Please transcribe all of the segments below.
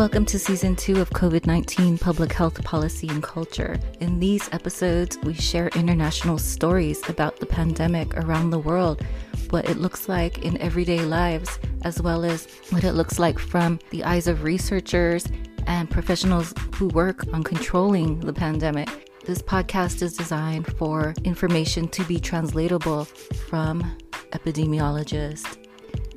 Welcome to season two of COVID 19 Public Health Policy and Culture. In these episodes, we share international stories about the pandemic around the world, what it looks like in everyday lives, as well as what it looks like from the eyes of researchers and professionals who work on controlling the pandemic. This podcast is designed for information to be translatable from epidemiologists,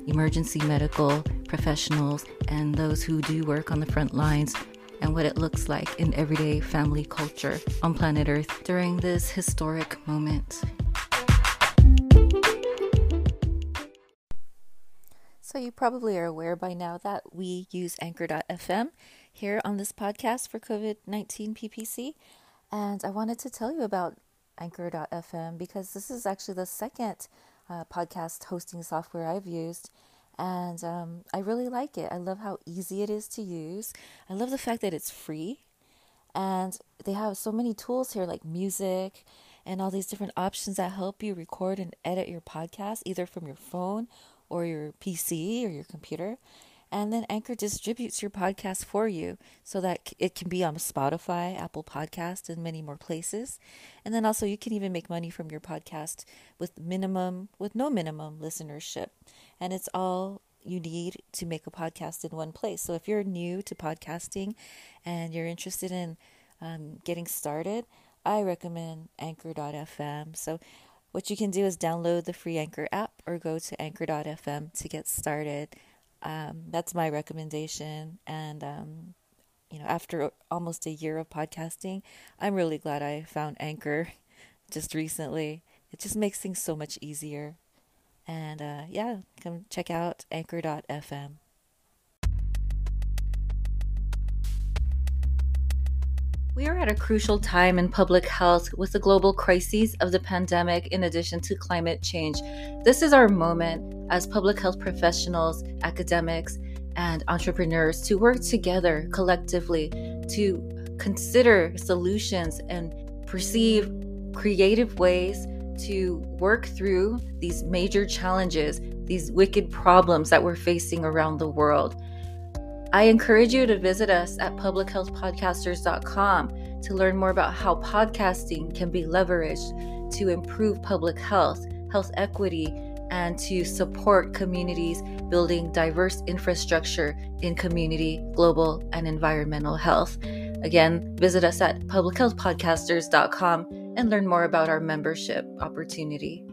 emergency medical professionals, and those who do work on the front lines, and what it looks like in everyday family culture on planet Earth during this historic moment. So, you probably are aware by now that we use Anchor.fm here on this podcast for COVID 19 PPC. And I wanted to tell you about Anchor.fm because this is actually the second uh, podcast hosting software I've used. And um, I really like it. I love how easy it is to use. I love the fact that it's free. And they have so many tools here, like music and all these different options that help you record and edit your podcast, either from your phone or your PC or your computer. And then Anchor distributes your podcast for you so that it can be on Spotify, Apple Podcast, and many more places. And then also you can even make money from your podcast with minimum, with no minimum listenership. And it's all you need to make a podcast in one place. So if you're new to podcasting and you're interested in um, getting started, I recommend Anchor.fm. So what you can do is download the free Anchor app or go to Anchor.fm to get started um, that's my recommendation. And, um, you know, after almost a year of podcasting, I'm really glad I found Anchor just recently. It just makes things so much easier. And uh, yeah, come check out anchor.fm. We are at a crucial time in public health with the global crises of the pandemic, in addition to climate change. This is our moment as public health professionals, academics, and entrepreneurs to work together collectively to consider solutions and perceive creative ways to work through these major challenges, these wicked problems that we're facing around the world. I encourage you to visit us at publichealthpodcasters.com to learn more about how podcasting can be leveraged to improve public health, health equity, and to support communities building diverse infrastructure in community, global, and environmental health. Again, visit us at publichealthpodcasters.com and learn more about our membership opportunity.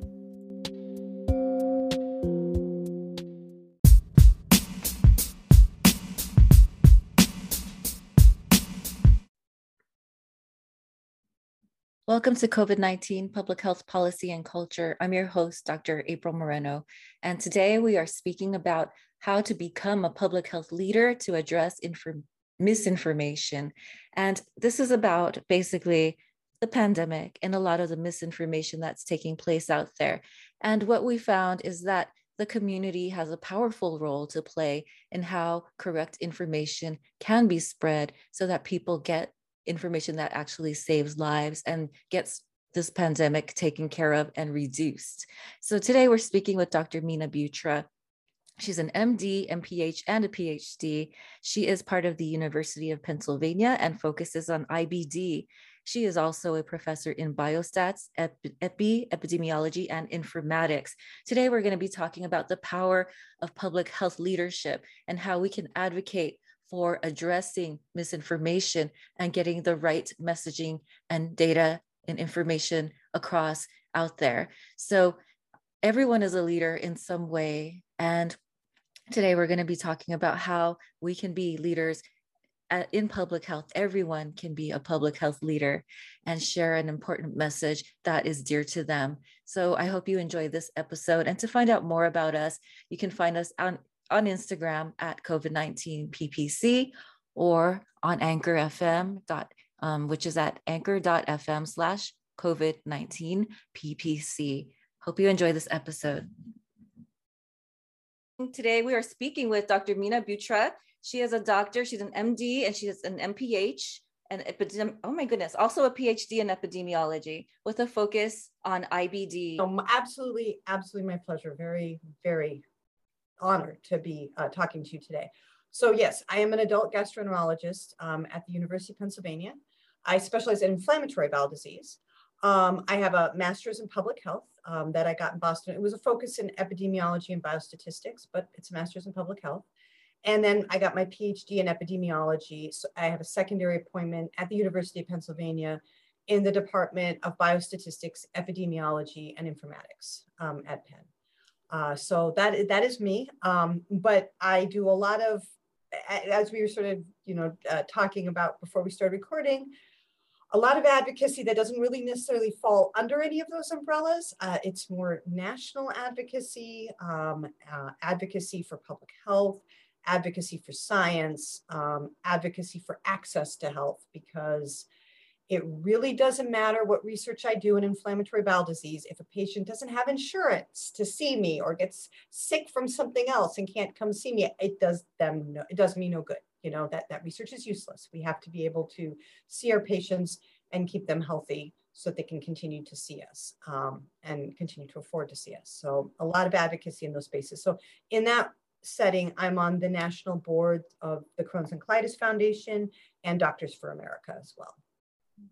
Welcome to COVID 19 Public Health Policy and Culture. I'm your host, Dr. April Moreno, and today we are speaking about how to become a public health leader to address inf- misinformation. And this is about basically the pandemic and a lot of the misinformation that's taking place out there. And what we found is that the community has a powerful role to play in how correct information can be spread so that people get information that actually saves lives and gets this pandemic taken care of and reduced. So today we're speaking with Dr. Meena Bewtra. She's an MD, MPH, and a PhD. She is part of the University of Pennsylvania and focuses on IBD. She is also a professor in biostats, epi, epidemiology, and informatics. Today, we're going to be talking about the power of public health leadership and how we can advocate for addressing misinformation and getting the right messaging and data and information across out there. So everyone is a leader in some way. And today we're going to be talking about how we can be leaders uh, in public health. Everyone can be a public health leader and share an important message that is dear to them. So I hope you enjoy this episode. And to find out more about us, you can find us on on Instagram at COVID 19 PPC or on Anchor FM, dot, um, which is at anchor.fm slash COVID 19 PPC. Hope you enjoy this episode. Today, we are speaking with Dr. Meena Bewtra. She is a doctor, she's an MD, and she is an MPH and epidem- oh my goodness, also a PhD in epidemiology with a focus on IBD. Um, absolutely, absolutely my pleasure. Very, very honored to be uh, talking to you today. So yes, I am an adult gastroenterologist um, at the University of Pennsylvania. I specialize in inflammatory bowel disease. Um, I have a master's in public health um, that I got in Boston. It was a focus in epidemiology and biostatistics, but it's a master's in public health. And then I got my PhD in epidemiology. So I have a secondary appointment at the University of Pennsylvania in the Department of Biostatistics, Epidemiology, and Informatics um, at Penn. Uh, so that that is me. Um, but I do a lot of, as we were sort of you know uh, talking about before we started recording, a lot of advocacy that doesn't really necessarily fall under any of those umbrellas. Uh, it's more national advocacy, um, uh, advocacy for public health, advocacy for science, um, advocacy for access to health, because it really doesn't matter what research I do in inflammatory bowel disease. If a patient doesn't have insurance to see me or gets sick from something else and can't come see me, it does them no, it does me no good. You know, that, that research is useless. We have to be able to see our patients and keep them healthy so that they can continue to see us um, and continue to afford to see us. So a lot of advocacy in those spaces. So in that setting, I'm on the national board of the Crohn's and Colitis Foundation and Doctors for America as well.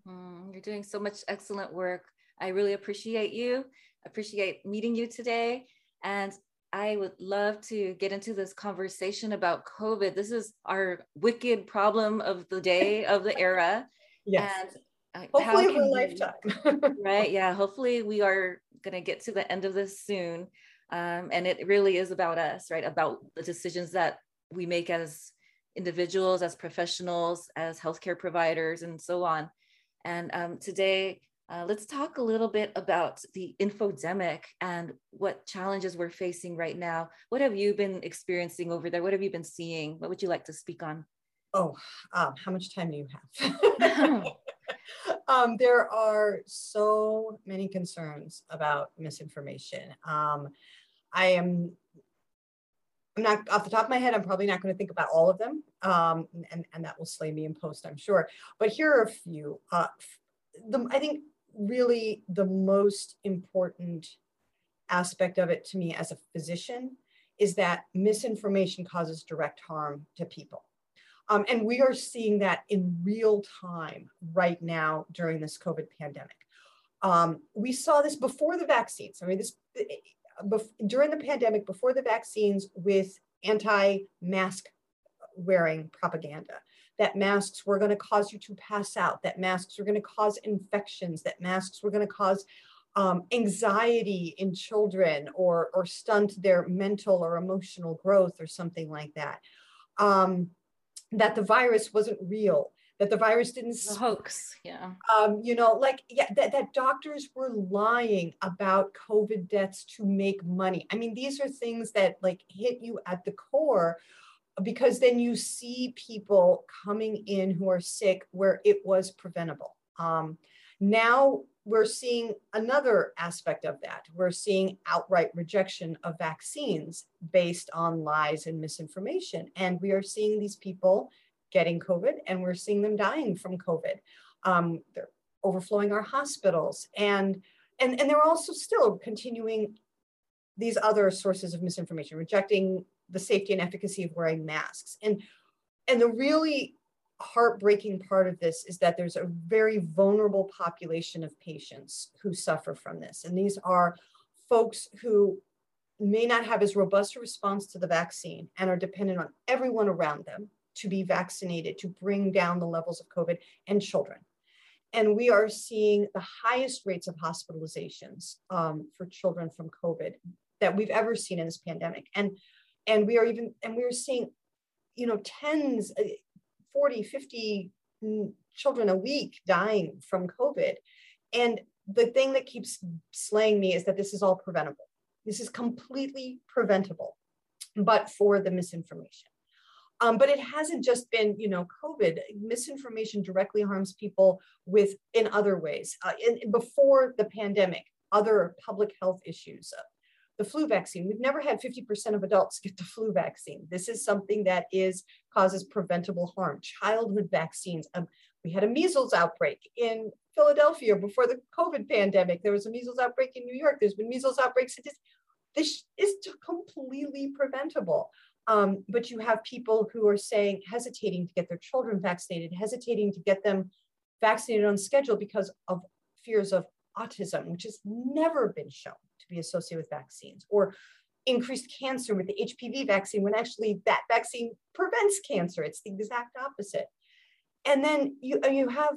Mm-hmm. You're doing so much excellent work. I really appreciate you. Appreciate meeting you today. And I would love to get into this conversation about COVID. This is our wicked problem of the day, of the era. Yes. And uh, hopefully a lifetime. right. Yeah. Hopefully we are going to get to the end of this soon. Um, and it really is about us, right? About the decisions that we make as individuals, as professionals, as healthcare providers, and so on. And um, today, uh, let's talk a little bit about the infodemic and what challenges we're facing right now. What have you been experiencing over there? What have you been seeing? What would you like to speak on? Oh, um, how much time do you have? um, there are so many concerns about misinformation. Um, I am I'm not off the top of my head, I'm probably not going to think about all of them. Um, and, and that will slay me in post, I'm sure. But here are a few. Uh, the, I think really the most important aspect of it to me as a physician is that misinformation causes direct harm to people. Um, and we are seeing that in real time right now during this COVID pandemic. Um, we saw this before the vaccines. I mean, this during the pandemic, before the vaccines, with anti mask wearing propaganda. That masks were going to cause you to pass out, that masks were going to cause infections, that masks were going to cause um, anxiety in children or, or stunt their mental or emotional growth or something like that. Um, that the virus wasn't real, that the virus didn't the hoax yeah um, you know like yeah that, that doctors were lying about covid deaths to make money i mean these are things that like hit you at the core because then you see people coming in who are sick where it was preventable um, now we're seeing another aspect of that. We're seeing outright rejection of vaccines based on lies and misinformation. And we are seeing these people getting COVID and we're seeing them dying from COVID. Um, they're overflowing our hospitals and, and, and they're also still continuing these other sources of misinformation, rejecting the safety and efficacy of wearing masks. And, and the really heartbreaking part of this is that there's a very vulnerable population of patients who suffer from this. And these are folks who may not have as robust a response to the vaccine and are dependent on everyone around them to be vaccinated to bring down the levels of COVID and children. And we are seeing the highest rates of hospitalizations um, for children from COVID that we've ever seen in this pandemic. And, and we are even, and we are seeing, you know, tens, uh, 40, 50 children a week dying from COVID. And the thing that keeps slaying me is that this is all preventable. This is completely preventable, but for the misinformation. Um, but it hasn't just been, you know, COVID. Misinformation directly harms people with in other ways. Uh, in, before the pandemic, other public health issues. Uh, the flu vaccine. We've never had 50% of adults get the flu vaccine. This is something that is causes preventable harm. Childhood vaccines. Um, we had a measles outbreak in Philadelphia before the COVID pandemic. There was a measles outbreak in New York. There's been measles outbreaks. This is completely preventable. Um, but you have people who are saying, hesitating to get their children vaccinated, hesitating to get them vaccinated on schedule because of fears of autism, which has never been shown to be associated with vaccines, or increased cancer with the HPV vaccine when actually that vaccine prevents cancer. It's the exact opposite. And then you, you have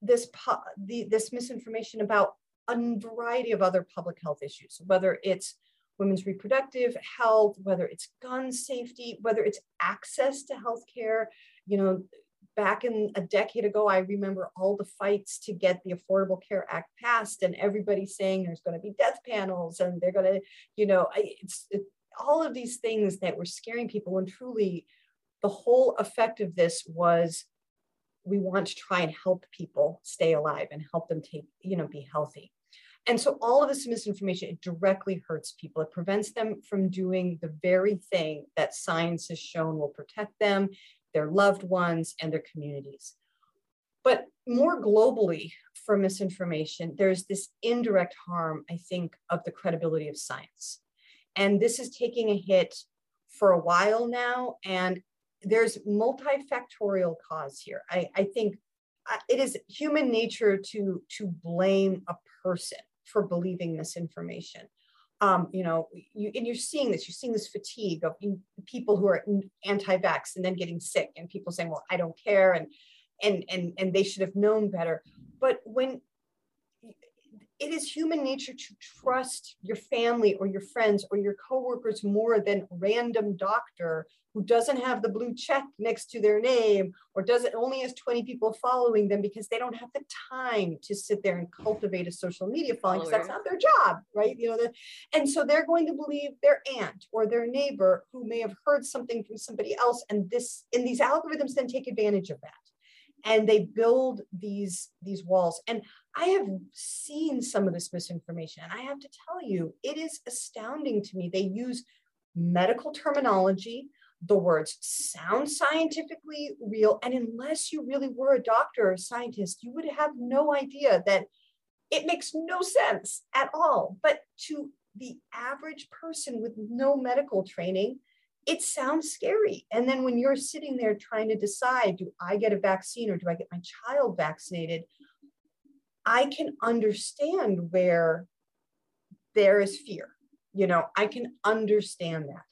this, the, this misinformation about a variety of other public health issues, whether it's women's reproductive health, whether it's gun safety, whether it's access to healthcare. You know, back in a decade ago, I remember all the fights to get the Affordable Care Act passed, and everybody saying there's going to be death panels and they're going to, you know, it's it, all of these things that were scaring people. And truly, the whole effect of this was we want to try and help people stay alive and help them take, you know, be healthy. And so all of this misinformation, it directly hurts people. It prevents them from doing the very thing that science has shown will protect them, their loved ones, and their communities. But more globally, for misinformation, there's this indirect harm, I think, of the credibility of science. And this is taking a hit for a while now. And there's multifactorial cause here. I, I think uh, it is human nature to, to blame a person for believing misinformation. Um, you know, you, and you're seeing this, you're seeing this fatigue of people who are anti-vax and then getting sick and people saying, well, I don't care. And, and, and, and they should have known better. But when it is human nature to trust your family or your friends or your coworkers more than random doctor who doesn't have the blue check next to their name or doesn't only has 20 people following them because they don't have the time to sit there and cultivate a social media following oh, because that's not their job right? You know the, and so they're going to believe their aunt or their neighbor who may have heard something from somebody else and this and these algorithms then take advantage of that and they build these these walls and i have seen some of this misinformation and i have to tell you it is astounding to me they use medical terminology the words sound scientifically real. And unless you really were a doctor or a scientist, you would have no idea that it makes no sense at all. But to the average person with no medical training, it sounds scary. And then when you're sitting there trying to decide, do I get a vaccine or do I get my child vaccinated? I can understand where there is fear. You know, I can understand that.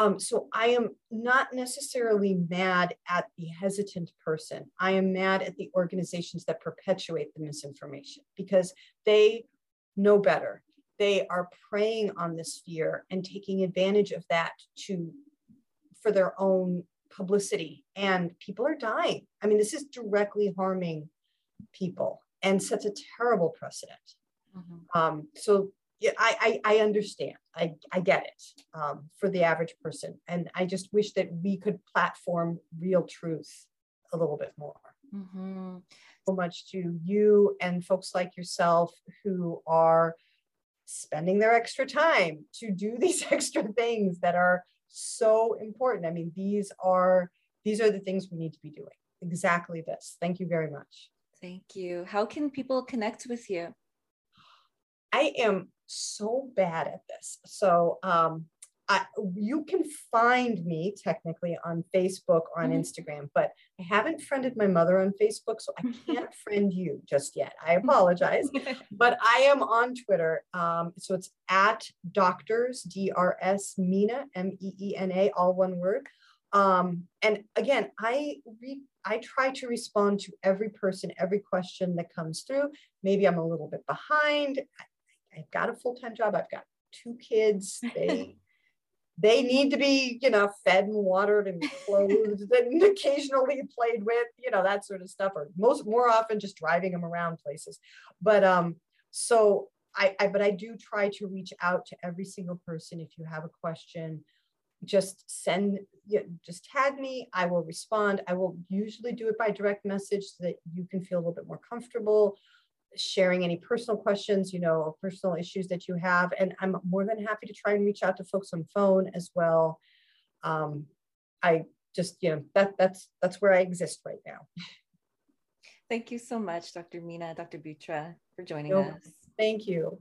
Um, so I am not necessarily mad at the hesitant person. I am mad at the organizations that perpetuate the misinformation because they know better. They are preying on this fear and taking advantage of that to for their own publicity. And people are dying. I mean, this is directly harming people and sets a terrible precedent. Mm-hmm. Um, so yeah, I, I, I understand. I, I get it um, for the average person. And I just wish that we could platform real truth a little bit more. Mm-hmm. So much to you and folks like yourself who are spending their extra time to do these extra things that are so important. I mean, these are these are the things we need to be doing. Exactly this. Thank you very much. Thank you. How can people connect with you? I am so bad at this. So um, I, you can find me technically on Facebook on mm-hmm. Instagram, but I haven't friended my mother on Facebook, so I can't friend you just yet. I apologize, but I am on Twitter. Um, so it's at doctors, D R S Meena, M E E N A, all one word. Um, and again, I re- I try to respond to every person, every question that comes through. Maybe I'm a little bit behind. I've got a full-time job. I've got two kids. They they need to be, you know, fed and watered and clothed and occasionally played with, you know, that sort of stuff, or most more often just driving them around places. But um, so I, I but I do try to reach out to every single person. If you have a question, just send you know, just tag me i will respond i will usually do it by direct message so that you can feel a little bit more comfortable sharing any personal questions, you know, personal issues that you have. And I'm more than happy to try and reach out to folks on phone as well. Um, I just, you know, that that's that's where I exist right now. Thank you so much, Dr. Meena, Dr. Bewtra, for joining no, us. Thank you.